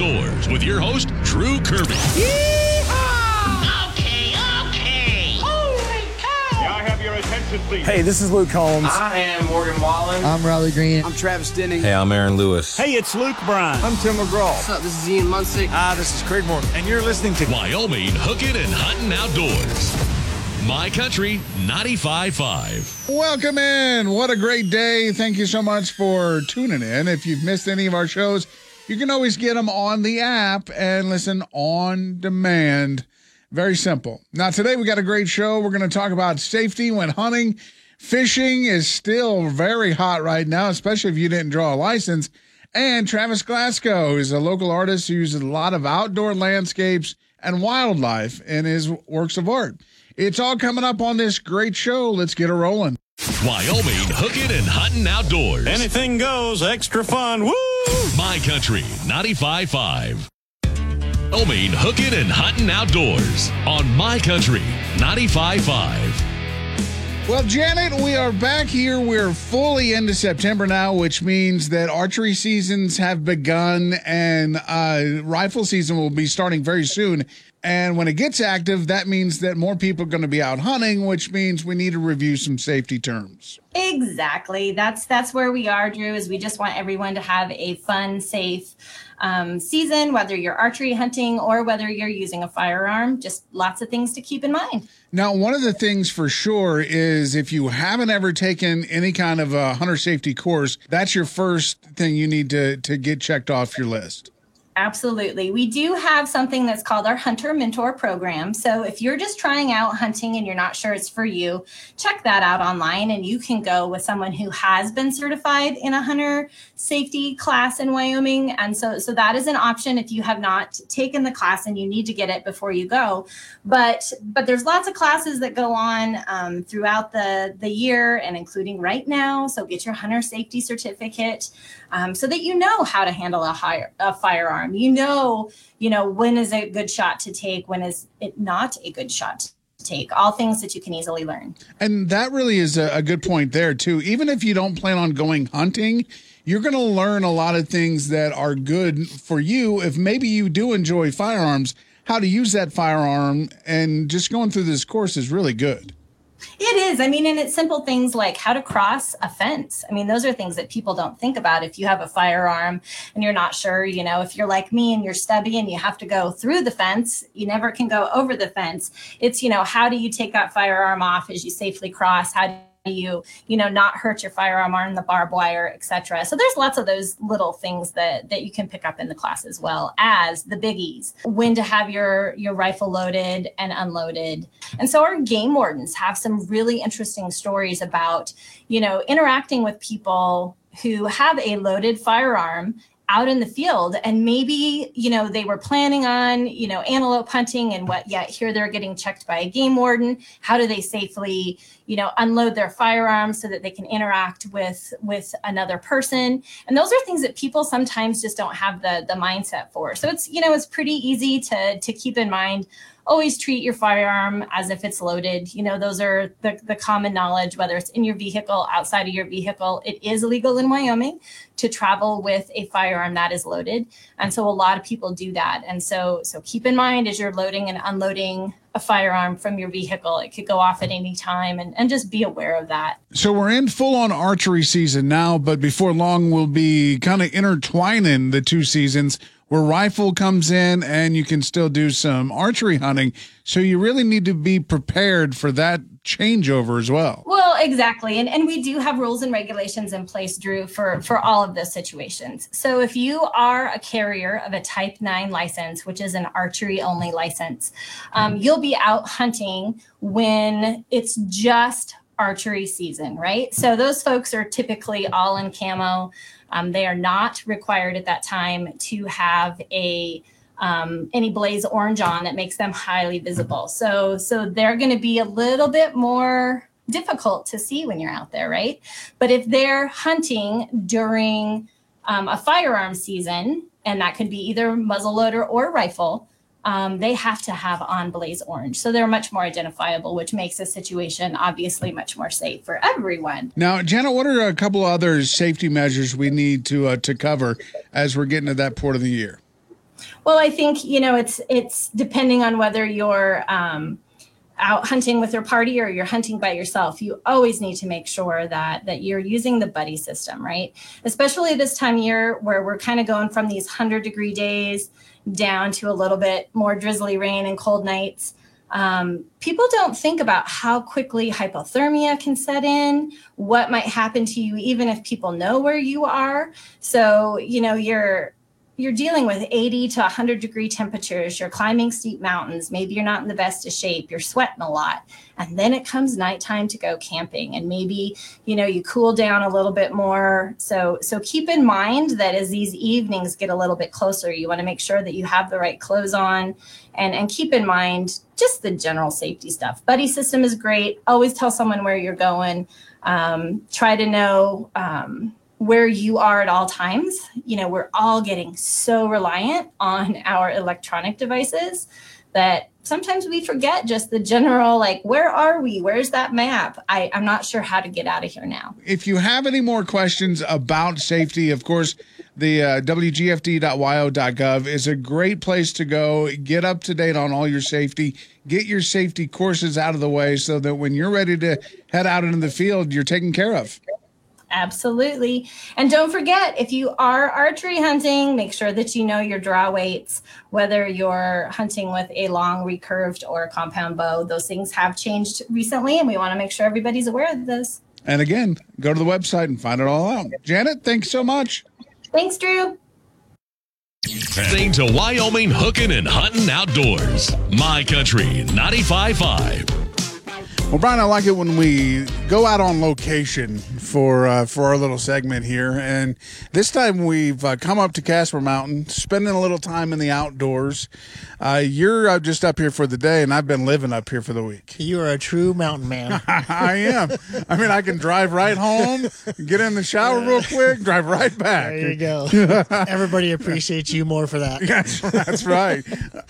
Outdoors with your host, Drew Kirby. Okay, okay. Holy cow! May I have your attention, please? Hey, this is Luke Combs. I am Morgan Wallen. I'm Riley Green. I'm Travis Denning. Hey, I'm Aaron Lewis. Hey, it's Luke Bryan. I'm Tim McGraw. What's up? This is Ian Munsick. Ah, this is Craig Morgan, and you're listening to Wyoming Hooking and Hunting Outdoors. My Country 95.5. Welcome in. What a great day. Thank you so much for tuning in. If you've missed any of our shows, you can always get them on the app and listen on demand. Very simple. Now, today we got a great show. We're going to talk about safety when hunting. Fishing is still very hot right now, especially if you didn't draw a license. And Travis Glasgow is a local artist who uses a lot of outdoor landscapes and wildlife in his works of art. It's all coming up on this great show. Let's get it rolling. Wyoming Hooking and Hunting Outdoors. Anything goes, extra fun. Woo! My Country 95.5. Wyoming Hooking and Hunting Outdoors on My Country 95.5. Well, Janet, we are back here. We're fully into September now, which means that archery seasons have begun and uh, rifle season will be starting very soon. And when it gets active, that means that more people are going to be out hunting, which means we need to review some safety terms. Exactly. That's that's where we are, Drew. Is we just want everyone to have a fun, safe um, season, whether you're archery hunting or whether you're using a firearm. Just lots of things to keep in mind. Now, one of the things for sure is if you haven't ever taken any kind of a hunter safety course, that's your first thing you need to to get checked off your list. Absolutely. We do have something that's called our Hunter Mentor Program. So if you're just trying out hunting and you're not sure it's for you, check that out online and you can go with someone who has been certified in a hunter safety class in Wyoming. And so so that is an option if you have not taken the class and you need to get it before you go. But but there's lots of classes that go on um, throughout the the year and including right now. So get your hunter safety certificate um, so that you know how to handle a, higher, a firearm. You know, you know when is a good shot to take, when is it not a good shot to take. All things that you can easily learn. And that really is a, a good point there too. Even if you don't plan on going hunting, you're going to learn a lot of things that are good for you. If maybe you do enjoy firearms, how to use that firearm, and just going through this course is really good. It is. I mean, and it's simple things like how to cross a fence. I mean, those are things that people don't think about. If you have a firearm and you're not sure, you know, if you're like me and you're stubby and you have to go through the fence, you never can go over the fence. It's, you know, how do you take that firearm off as you safely cross? How do you you know not hurt your firearm on the barbed wire etc so there's lots of those little things that that you can pick up in the class as well as the biggies when to have your your rifle loaded and unloaded. And so our game wardens have some really interesting stories about you know interacting with people who have a loaded firearm out in the field and maybe you know they were planning on you know antelope hunting and what yet here they're getting checked by a game warden. How do they safely you know unload their firearms so that they can interact with with another person and those are things that people sometimes just don't have the the mindset for so it's you know it's pretty easy to to keep in mind always treat your firearm as if it's loaded. You know, those are the, the common knowledge, whether it's in your vehicle, outside of your vehicle. It is illegal in Wyoming to travel with a firearm that is loaded. And so a lot of people do that. And so so keep in mind as you're loading and unloading a firearm from your vehicle, it could go off at any time and, and just be aware of that. So we're in full on archery season now, but before long we'll be kind of intertwining the two seasons where rifle comes in and you can still do some archery hunting. So you really need to be prepared for that changeover as well. Well, exactly. And and we do have rules and regulations in place, Drew, for for all of those situations. So if you are a carrier of a type 9 license, which is an archery only license, um, you'll be out hunting when it's just archery season, right? So those folks are typically all in camo. Um, they are not required at that time to have a um, any blaze orange on that makes them highly visible. So so they're going to be a little bit more difficult to see when you're out there, right? But if they're hunting during um, a firearm season, and that could be either muzzleloader or rifle, um, they have to have on blaze orange. So they're much more identifiable, which makes the situation obviously much more safe for everyone. Now, Janet, what are a couple other safety measures we need to uh, to cover as we're getting to that port of the year? Well, I think you know it's it's depending on whether you're um, out hunting with your party or you're hunting by yourself. You always need to make sure that that you're using the buddy system, right? Especially this time of year where we're kind of going from these hundred degree days down to a little bit more drizzly rain and cold nights. Um, people don't think about how quickly hypothermia can set in, what might happen to you, even if people know where you are. So, you know, you're you're dealing with 80 to 100 degree temperatures, you're climbing steep mountains, maybe you're not in the best of shape, you're sweating a lot. And then it comes nighttime to go camping and maybe, you know, you cool down a little bit more. So so keep in mind that as these evenings get a little bit closer, you want to make sure that you have the right clothes on and and keep in mind just the general safety stuff. Buddy system is great. Always tell someone where you're going. Um, try to know um, where you are at all times. You know, we're all getting so reliant on our electronic devices that sometimes we forget just the general like where are we where's that map I, i'm not sure how to get out of here now If you have any more questions about safety, of course, the uh, wgfd.wyo.gov is a great place to go. Get up to date on all your safety. Get your safety courses out of the way so that when you're ready to head out into the field, you're taken care of. Absolutely. And don't forget, if you are archery hunting, make sure that you know your draw weights, whether you're hunting with a long recurved or a compound bow. Those things have changed recently, and we want to make sure everybody's aware of this. And again, go to the website and find it all out. Janet, thanks so much. Thanks, Drew. Listening to Wyoming hooking and hunting outdoors. My country 95.5. Well, Brian, I like it when we go out on location for uh, for our little segment here, and this time we've uh, come up to Casper Mountain, spending a little time in the outdoors. Uh, you're uh, just up here for the day, and I've been living up here for the week. You are a true mountain man. I am. I mean, I can drive right home, get in the shower real quick, drive right back. There you go. Everybody appreciates you more for that. That's, that's right.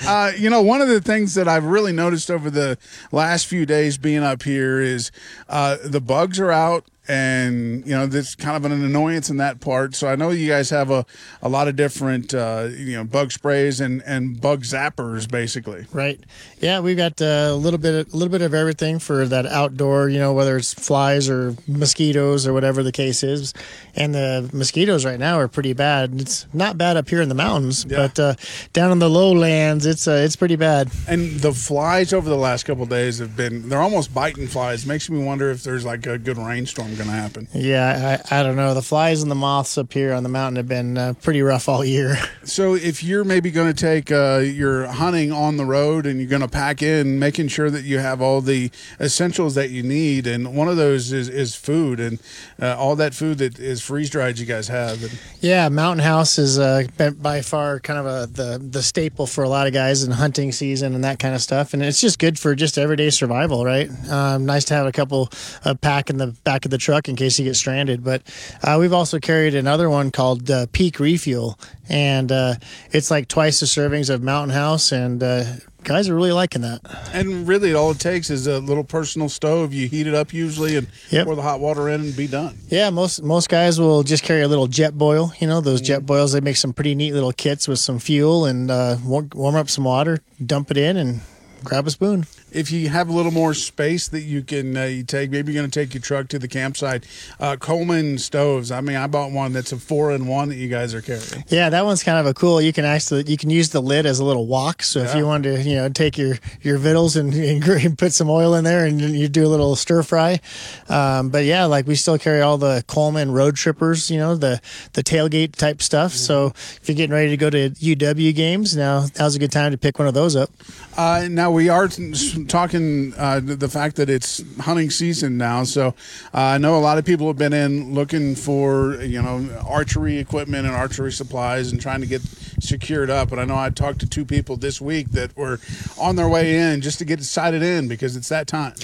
Uh, you know, one of the things that I've really noticed over the last few days being up here is uh, the bugs are out. And you know, there's kind of an annoyance in that part. So I know you guys have a, a lot of different uh, you know bug sprays and, and bug zappers, basically. Right. Yeah, we've got uh, a little bit, a little bit of everything for that outdoor. You know, whether it's flies or mosquitoes or whatever the case is. And the mosquitoes right now are pretty bad. It's not bad up here in the mountains, Yeah. but uh, down in the lowlands, it's uh, it's pretty bad. And the flies over the last couple of days have been they're almost biting flies. Makes me wonder if there's like a good rainstorm going to happen. Yeah, I, I don't know. The flies and the moths up here on the mountain have been uh, pretty rough all year. So if you're maybe going to take uh, your hunting on the road and you're going to pack in, making sure that you have all the essentials that you need, and one of those is, is food and uh, all that food that is freeze dried you guys have. And Yeah, Mountain House is uh, been by far kind of a the the staple for a lot of guys in hunting season and that kind of stuff, and it's just good for just everyday survival, right? Um, nice to have a couple uh, pack in the back of the truck in case you get stranded. But uh, we've also carried another one called uh, Peak Refuel, and uh, it's like twice the servings of Mountain House, and uh, guys are really liking that. and really, all it takes is a little personal stove. You heat it up usually and Yep. pour the hot water in and be done. Yeah, most most guys will just carry a little Jetboil. You know, those Jetboils they make some pretty neat little kits with some fuel and uh, warm up some water, dump it in, and grab a spoon. If you have a little more space that you can uh, you take, maybe you're going to take your truck to the campsite. Uh, Coleman stoves. I mean, I bought one that's a four in one that you guys are carrying. Yeah, that one's kind of a cool. You can actually you can use the lid as a little wok. So if you want to, you know, take your your vittles and, and put some oil in there and you do a little stir fry. Um, but yeah, like we still carry all the Coleman road trippers. You know, the the tailgate type stuff. So if you're getting ready to go to UW games, now now's a good time to pick one of those up. Uh, now we are t- talking uh, the fact that it's hunting season now, so uh, I know a lot of people have been in looking for you know archery equipment and archery supplies and trying to get secured up. And I know I talked to two people this week that were on their way in just to get sighted in because it's that time.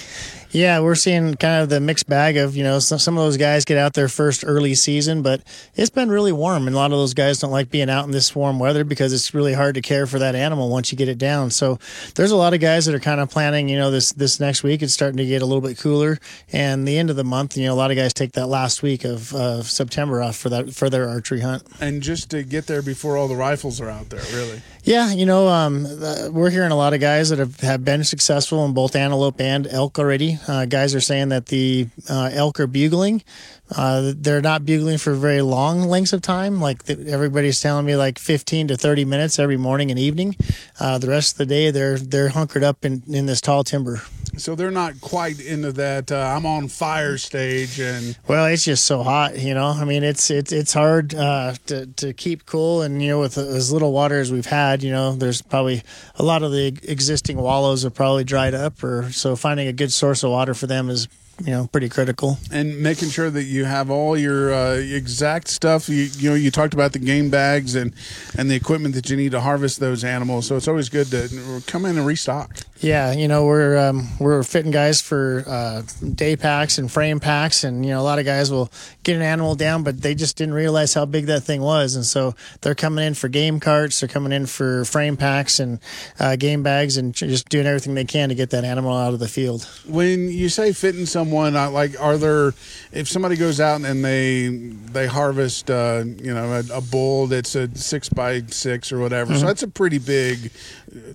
Yeah, we're seeing kind of the mixed bag of, you know, some, some of those guys get out their first early season, but it's been really warm. And a lot of those guys don't like being out in this warm weather because it's really hard to care for that animal once you get it down. So there's a lot of guys that are kind of planning, you know, this, this next week. It's starting to get a little bit cooler. And the end of the month, you know, a lot of guys take that last week of uh, September off for that, for their archery hunt. And just to get there before all the rifles are out there, really. Yeah, you know, um, uh, we're hearing a lot of guys that have, have been successful in both antelope and elk already. Uh, guys are saying that the uh, elk are bugling. Uh, they're not bugling for very long lengths of time. Like the, everybody's telling me, like 15 to 30 minutes every morning and evening. Uh, the rest of the day, they're they're hunkered up in, in this tall timber. So they're not quite into that. Uh, I'm on fire stage, and Well, it's just so hot, you know. I mean, it's it's it's hard uh, to to keep cool, and you know, with as little water as we've had, you know, there's probably a lot of the existing wallows are probably dried up, or so finding a good source water for them is you know pretty critical. and making sure that you have all your uh, exact stuff. You you know you talked about the game bags and and the equipment that you need to harvest those animals. So it's always good to come in and restock. Yeah, you know, we're um, we're fitting guys for uh, day packs and frame packs, and you know, a lot of guys will get an animal down, but they just didn't realize how big that thing was, and so they're coming in for game carts, they're coming in for frame packs and uh, game bags, and just doing everything they can to get that animal out of the field. When you say fitting someone, like are there if somebody goes out and they they harvest uh, you know a, a bull that's a six by six or whatever, so that's a pretty big.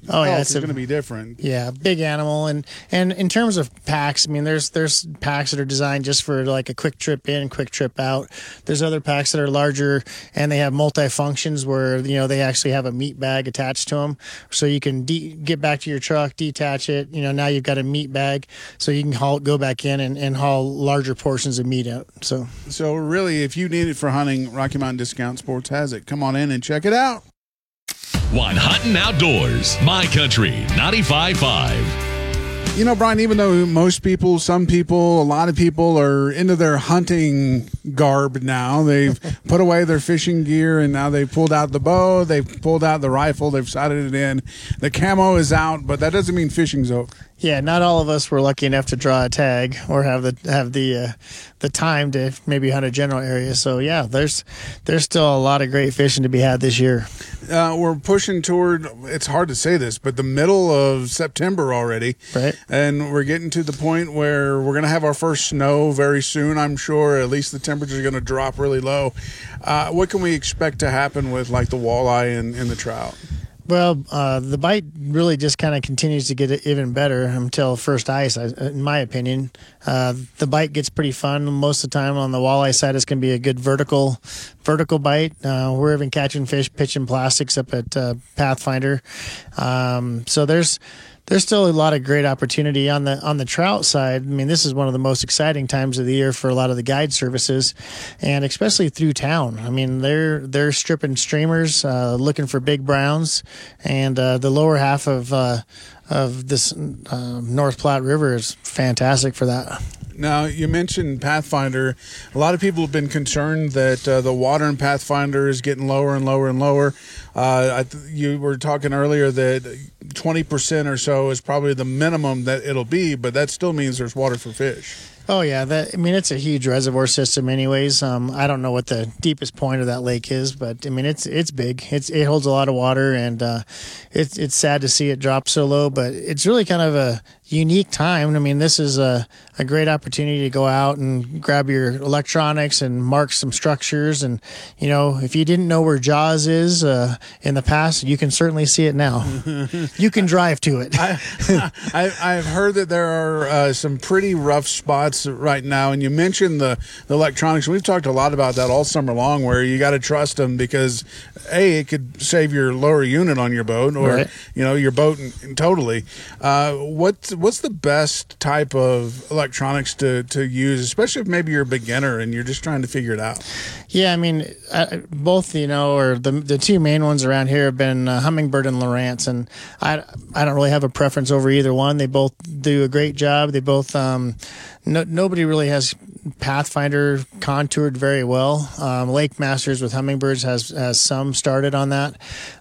Oh, yeah, it's going to be different. Yeah, big animal, and and in terms of packs, I mean, there's there's packs that are designed just for like a quick trip in, quick trip out. There's other packs that are larger, and they have multi functions where you know they actually have a meat bag attached to them, so you can de- get back to your truck, detach it. You know, now you've got a meat bag, so you can haul go back in and, and haul larger portions of meat out. So So really, if you need it for hunting, Rocky Mountain Discount Sports has it. Come on in and check it out. One Hunting Outdoors, My Country 95.5. You know, Brian, even though most people, some people, a lot of people are into their hunting garb now, they've put away their fishing gear and now they've pulled out the bow, they've pulled out the rifle, they've sighted it in. The camo is out, but that doesn't mean fishing's over. Yeah, not all of us were lucky enough to draw a tag or have the have the uh, the time to maybe hunt a general area. So yeah, there's there's still a lot of great fishing to be had this year. Uh, we're pushing toward, it's hard to say this, but the middle of September already. Right. And we're getting to the point where we're going to have our first snow very soon, I'm sure. At least the temperatures are going to drop really low. Uh, what can we expect to happen with like the walleye and, and the trout? Well, uh, the bite really just kind of continues to get even better until first ice, in my opinion. Uh, the bite gets pretty fun most of the time. On the walleye side, it's going to be a good vertical, vertical bite. Uh, we're even catching fish pitching plastics up at uh, Pathfinder. Um, so there's there's still a lot of great opportunity on the on the trout side. I mean, this is one of the most exciting times of the year for a lot of the guide services, and especially through town. I mean, they're they're stripping streamers, uh, looking for big browns, and uh, the lower half of uh, of this uh, North Platte River is fantastic for that. Now, you mentioned Pathfinder. A lot of people have been concerned that uh, the water in Pathfinder is getting lower and lower and lower. Uh, th- you were talking earlier that 20% or so is probably the minimum that it'll be, but that still means there's water for fish. Oh yeah, that I mean it's a huge reservoir system. Anyways, um, I don't know what the deepest point of that lake is, but I mean it's it's big. It's it holds a lot of water, and uh, it's it's sad to see it drop so low. But it's really kind of a unique time. I mean, this is a, a great opportunity to go out and grab your electronics and mark some structures. And you know, if you didn't know where Jaws is uh, in the past, you can certainly see it now. you can drive to it. I, I've heard that there are uh, some pretty rough spots right now, and you mentioned the, the electronics. We've talked a lot about that all summer long, where you got to trust them because a it could save your lower unit on your boat, or Right. you know your boat in, in totally. Uh, what what's the best type of electronics to to use, especially if maybe you're a beginner and you're just trying to figure it out? Yeah, I mean, I, both you know, or the the two main ones around here have been uh, Humminbird and Lowrance, and I I don't really have a preference over either one. They both do a great job. They both um, no, nobody really has Pathfinder contoured very well. Um, Lake Masters with Humminbirds has has some started on that,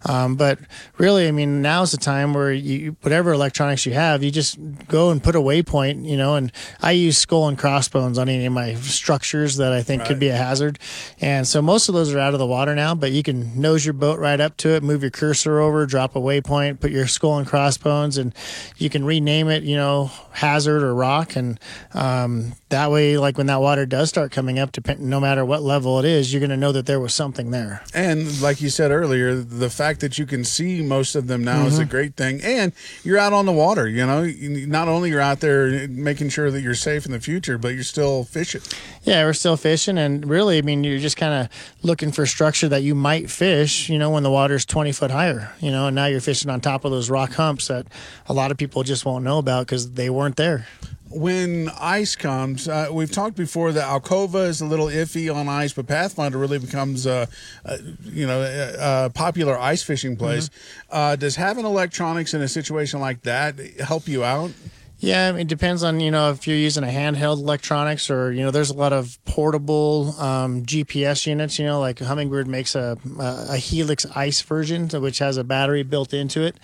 um, but really, I mean, now's the time where you whatever electronics you have, you just go and put a waypoint. You know, and I use skull and crossbones on any of my structures that I think could be a hazard, and so most of those are out of the water now. But you can nose your boat right up to it, move your cursor over, drop a waypoint, put your skull and crossbones, and you can rename it. You know, hazard or rock, and um, that way, like when that water does start coming up, depend, no matter what level it is, you're going to know that there was something there. And like you said earlier, the fact that you can see most of them now is a mm-hmm. great thing. And you're out on the water, you know, not only you're out there making sure that you're safe in the future, but you're still fishing. Yeah, we're still fishing, and really, I mean, you're just kind of looking for structure that you might fish, you know, when the water's 20 foot higher, you know, and now you're fishing on top of those rock humps that a lot of people just won't know about because they weren't there. When ice comes, uh, we've talked before that Alcova is a little iffy on ice, but Pathfinder really becomes a, a you know a, a popular ice fishing place. Uh, does having electronics in a situation like that help you out? Yeah, it depends on you know if you're using a handheld electronics or you know there's a lot of portable um, GPS units. You know, like Humminbird makes a a Helix Ice version, which has a battery built into it,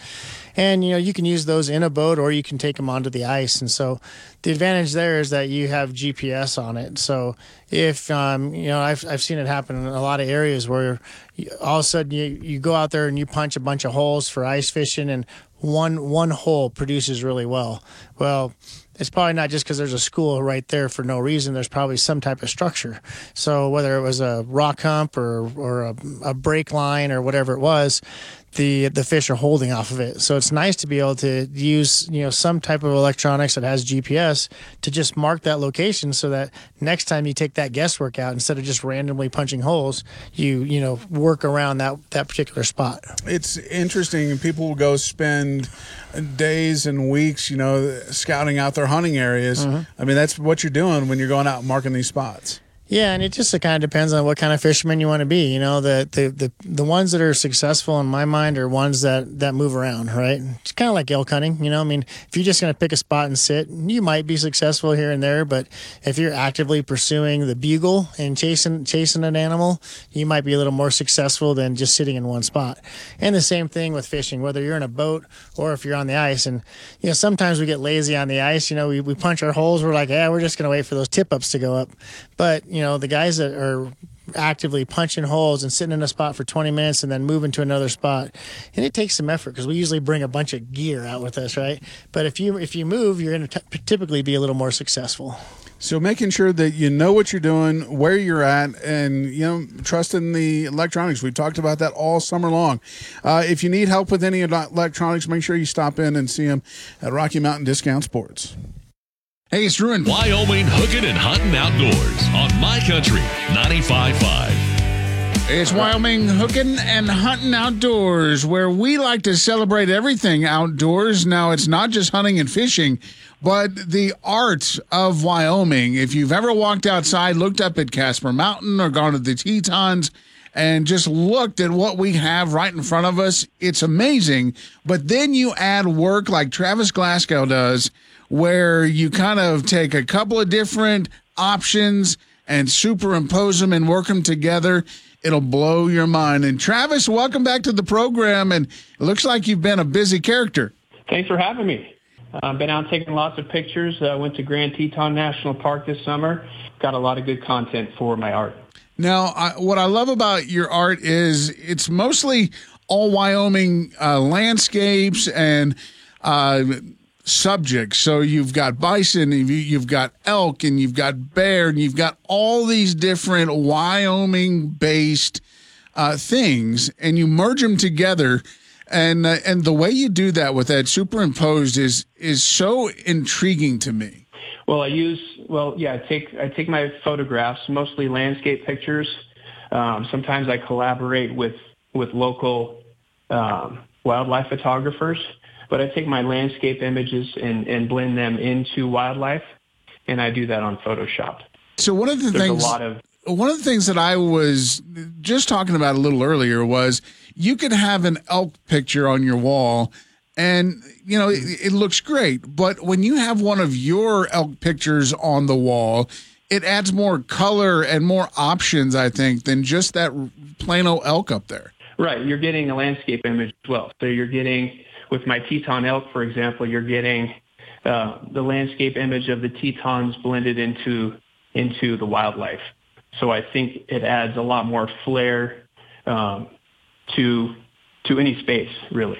and you know you can use those in a boat or you can take them onto the ice. And so the advantage there is that you have GPS on it. So if um, you know I've I've seen it happen in a lot of areas where all of a sudden you you go out there and you punch a bunch of holes for ice fishing and one one hole produces really well. Well, it's probably not just because there's a school right there for no reason. There's probably some type of structure. So whether it was a rock hump or or a, a break line or whatever it was, the the fish are holding off of it. So it's nice to be able to use you know some type of electronics that has GPS to just mark that location so that next time you take that guesswork out instead of just randomly punching holes, you you know work around that that particular spot. it's interesting. People will go spend days and weeks, you know, scouting out their hunting areas. Mm-hmm. I mean, that's what you're doing when you're going out marking these spots. Yeah, and it just kind of depends on what kind of fisherman you want to be. You know, the the the, the ones that are successful in my mind are ones that that move around, right? It's kind of like elk hunting. You know, I mean, if you're just going to pick a spot and sit, you might be successful here and there, but if you're actively pursuing the bugle and chasing chasing an animal, you might be a little more successful than just sitting in one spot. And the same thing with fishing, whether you're in a boat or if you're on the ice. And you know, sometimes we get lazy on the ice. You know, we we punch our holes. We're like, yeah, we're just going to wait for those tip ups to go up. But you know, the guys that are actively punching holes and sitting in a spot for 20 minutes and then moving to another spot and it takes some effort because we usually bring a bunch of gear out with us right but if you if you move you're going to typically be a little more successful So making sure that you know what you're doing, where you're at, and you know, trusting the electronics. We've talked about that all summer long. Uh, if you need help with any electronics, make sure you stop in and see them at Rocky Mountain Discount Sports. Hey, it's Ruin. Wyoming hooking and hunting outdoors on My Country 95.5. It's Wyoming hooking and hunting outdoors, where we like to celebrate everything outdoors. Now, it's not just hunting and fishing, but the art of Wyoming. If you've ever walked outside, looked up at Casper Mountain, or gone to the Tetons, and just looked at what we have right in front of us, it's amazing. But then you add work like Travis Glasgow does, where you kind of take a couple of different options and superimpose them and work them together. It'll blow your mind. And Travis, welcome back to the program. And it looks like you've been a busy character. Thanks for having me. I've been out taking lots of pictures. I went to Grand Teton National Park this summer. Got a lot of good content for my art. Now, I, what I love about your art is it's mostly all Wyoming uh, landscapes and uh, subjects. So you've got bison, you've got elk, and you've got bear, and you've got all these different Wyoming-based uh, things, and you merge them together. And uh, and the way you do that with that superimposed is is so intriguing to me. Well, I use well, yeah. I take I take my photographs, mostly landscape pictures. Um, sometimes I collaborate with with local um, wildlife photographers, but I take my landscape images and, and blend them into wildlife, and I do that on Photoshop. So one of the There's things a lot of one of the things that I was just talking about a little earlier was you could have an elk picture on your wall and you know it, it looks great but when you have one of your elk pictures on the wall it adds more color and more options, I think, than just that plain old elk up there. Right. You're getting a landscape image as well. So you're getting, with my Teton elk, for example, you're getting uh, the landscape image of the Tetons blended into into the wildlife. So I think it adds a lot more flair um, to to any space, really.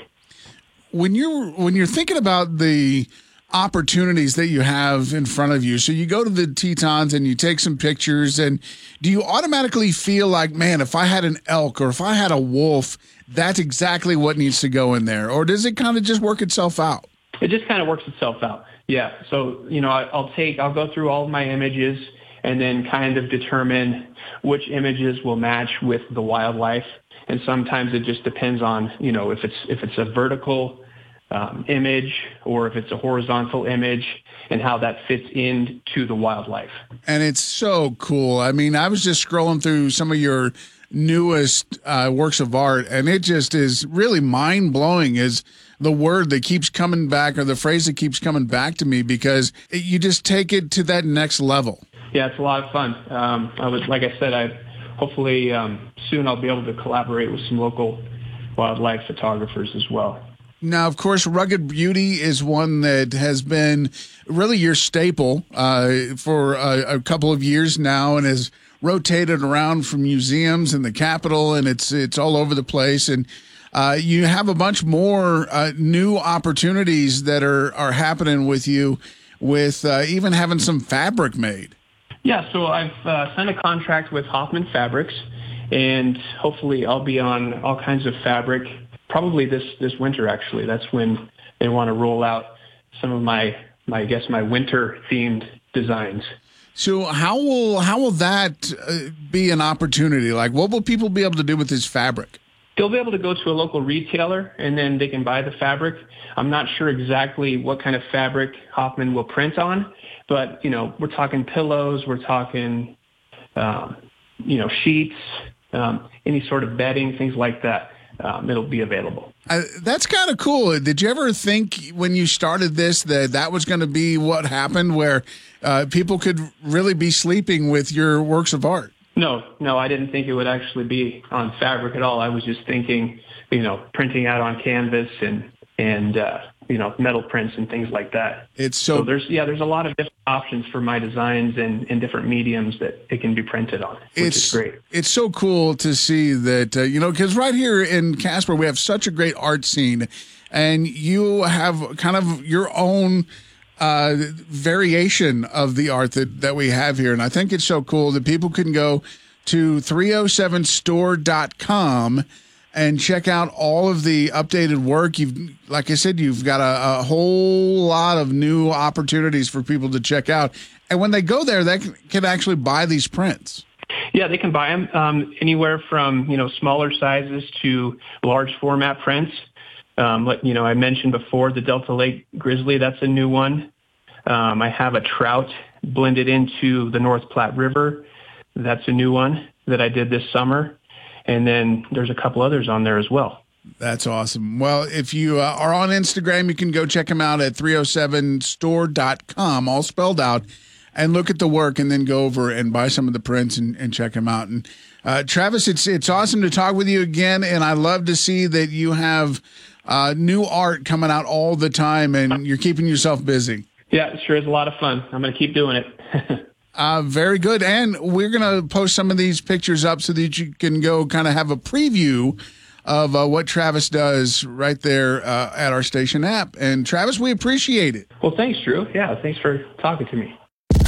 When you're when you're thinking about the opportunities that you have in front of you. So you go to the Tetons and you take some pictures and do you automatically feel like, man, if I had an elk or if I had a wolf, that's exactly what needs to go in there? Or does it kind of just work itself out? It just kind of works itself out. Yeah. So, you know, I, I'll take, I'll go through all of my images and then kind of determine which images will match with the wildlife. And sometimes it just depends on, you know, if it's, if it's a vertical um, image or if it's a horizontal image and how that fits into the wildlife. And it's so cool. I mean, I was just scrolling through some of your newest uh, works of art, and it just is really mind blowing. Is the word that keeps coming back or the phrase that keeps coming back to me because it, you just take it to that next level. Yeah, it's a lot of fun. Um, I was, like I said, I hopefully um, soon I'll be able to collaborate with some local wildlife photographers as well. Now, of course, Rugged Beauty is one that has been really your staple uh, for a, a, couple of years now, and has rotated around from museums in the capital, and it's it's all over the place. And uh, you have a bunch more uh, new opportunities that are are happening with you, with uh, even having some fabric made. Yeah, so I've uh, signed a contract with Hoffman Fabrics, and hopefully I'll be on all kinds of fabric probably this this winter actually. That's when they want to roll out some of my my I guess my winter themed designs. So how will how will that uh, be an opportunity? Like, what will people be able to do with this fabric? They'll be able to go to a local retailer and then they can buy the fabric. I'm not sure exactly what kind of fabric Hoffman will print on, but you know, we're talking pillows, we're talking, um, you know, sheets, um, any sort of bedding, things like that um, it'll be available. Uh, that's kind of cool. Did you ever think when you started this that that was going to be what happened, where uh, people could really be sleeping with your works of art? No, no, I didn't think it would actually be on fabric at all. I was just thinking, you know, printing out on canvas and and uh, you know metal prints and things like that. It's so, so, there's yeah there's a lot of different options for my designs and, in different mediums that it can be printed on, which it's, is great. It's so cool to see that uh, you know because right here in Casper we have such a great art scene, and you have kind of your own uh, variation of the art that, that we have here. And I think it's so cool that people can go to 307store.com and check out all of the updated work. You've, like I said, you've got a, a, whole lot of new opportunities for people to check out. And when they go there, they can, can actually buy these prints. Yeah, they can buy them um, anywhere from you know smaller sizes to large format prints. Um, you know, I mentioned before the Delta Lake Grizzly. That's a new one. Um, I have a trout blended into the North Platte River. That's a new one that I did this summer. And then there's a couple others on there as well. That's awesome. Well, if you uh, are on Instagram, you can go check them out at 307store.com, all spelled out, and look at the work and then go over and buy some of the prints and, and check them out. And uh, Travis, it's it's awesome to talk with you again, and I love to see that you have uh, new art coming out all the time, and you're keeping yourself busy. Yeah, it sure is a lot of fun. I'm going to keep doing it. Uh, very good. And we're going to post some of these pictures up so that you can go kind of have a preview of uh, what Travis does right there uh, at our station app. And Travis, we appreciate it. Well, thanks, Drew. Yeah, thanks for talking to me.